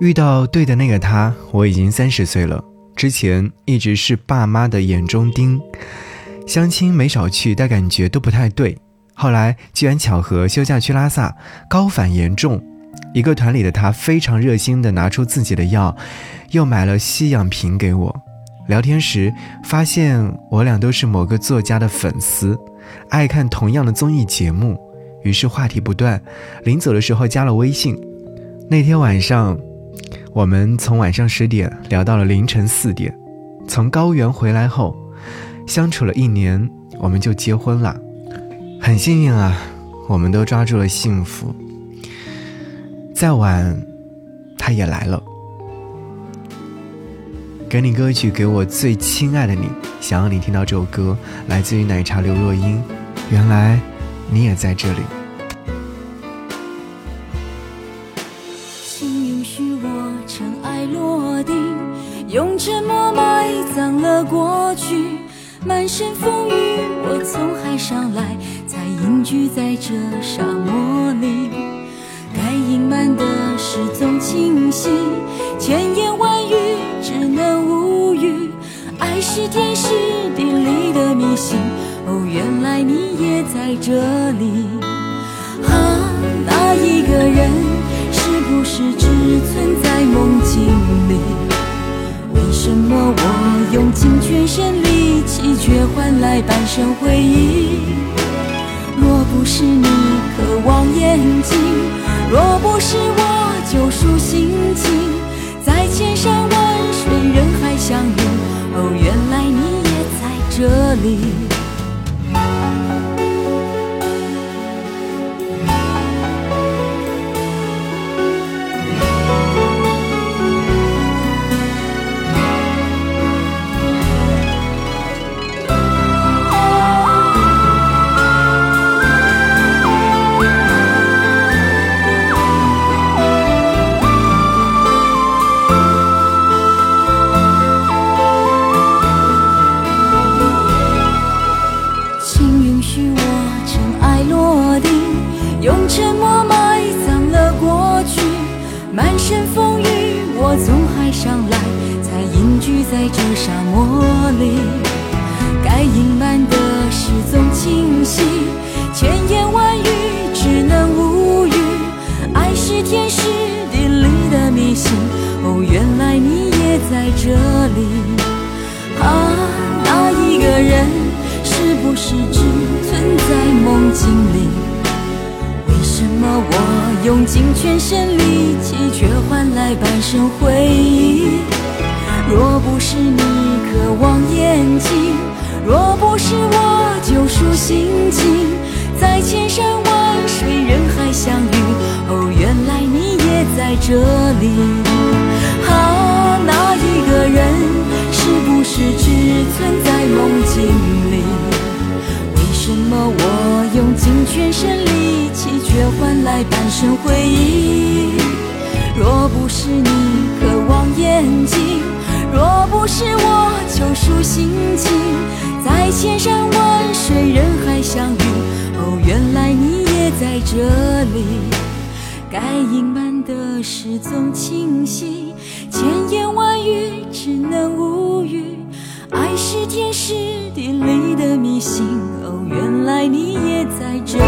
遇到对的那个他，我已经三十岁了。之前一直是爸妈的眼中钉，相亲没少去，但感觉都不太对。后来机缘巧合，休假去拉萨，高反严重。一个团里的他非常热心的拿出自己的药，又买了吸氧瓶给我。聊天时发现我俩都是某个作家的粉丝，爱看同样的综艺节目，于是话题不断。临走的时候加了微信。那天晚上。我们从晚上十点聊到了凌晨四点，从高原回来后，相处了一年，我们就结婚了，很幸运啊，我们都抓住了幸福。再晚，他也来了。给你歌曲，给我最亲爱的你，想要你听到这首歌，来自于奶茶刘若英。原来，你也在这里。许我尘埃落定用沉默埋葬了过去，满身风雨，我从海上来，才隐居在这沙漠里。该隐瞒的事总清晰，千言万语只能无语。爱是天时地利的迷信，哦，原来你也在这里。啊，那一个人是只存在梦境里？为什么？我用尽全身力气，却换来半生回忆。若不是你渴望眼睛，若不是我救赎心情，在千山万水人海相遇，哦，原来你也在这里。用沉默埋葬了过去，满身风雨，我从海上来，才隐居在这沙漠里，该隐瞒的事总清晰，千言万语只能无语。爱是天时地利的迷信，哦，原来你也在这里。啊，那一个人是不是只存在梦境里？尽全身力气，却换来半生回忆？若不是你渴望眼睛，若不是我救赎心情，在千山万是你渴望眼睛。若不是我救赎心情，在千山万水人海相遇，哦，原来你也在这里。该隐瞒的事总清晰，千言万语只能无语。爱是天时地利的迷信，哦，原来你也在这。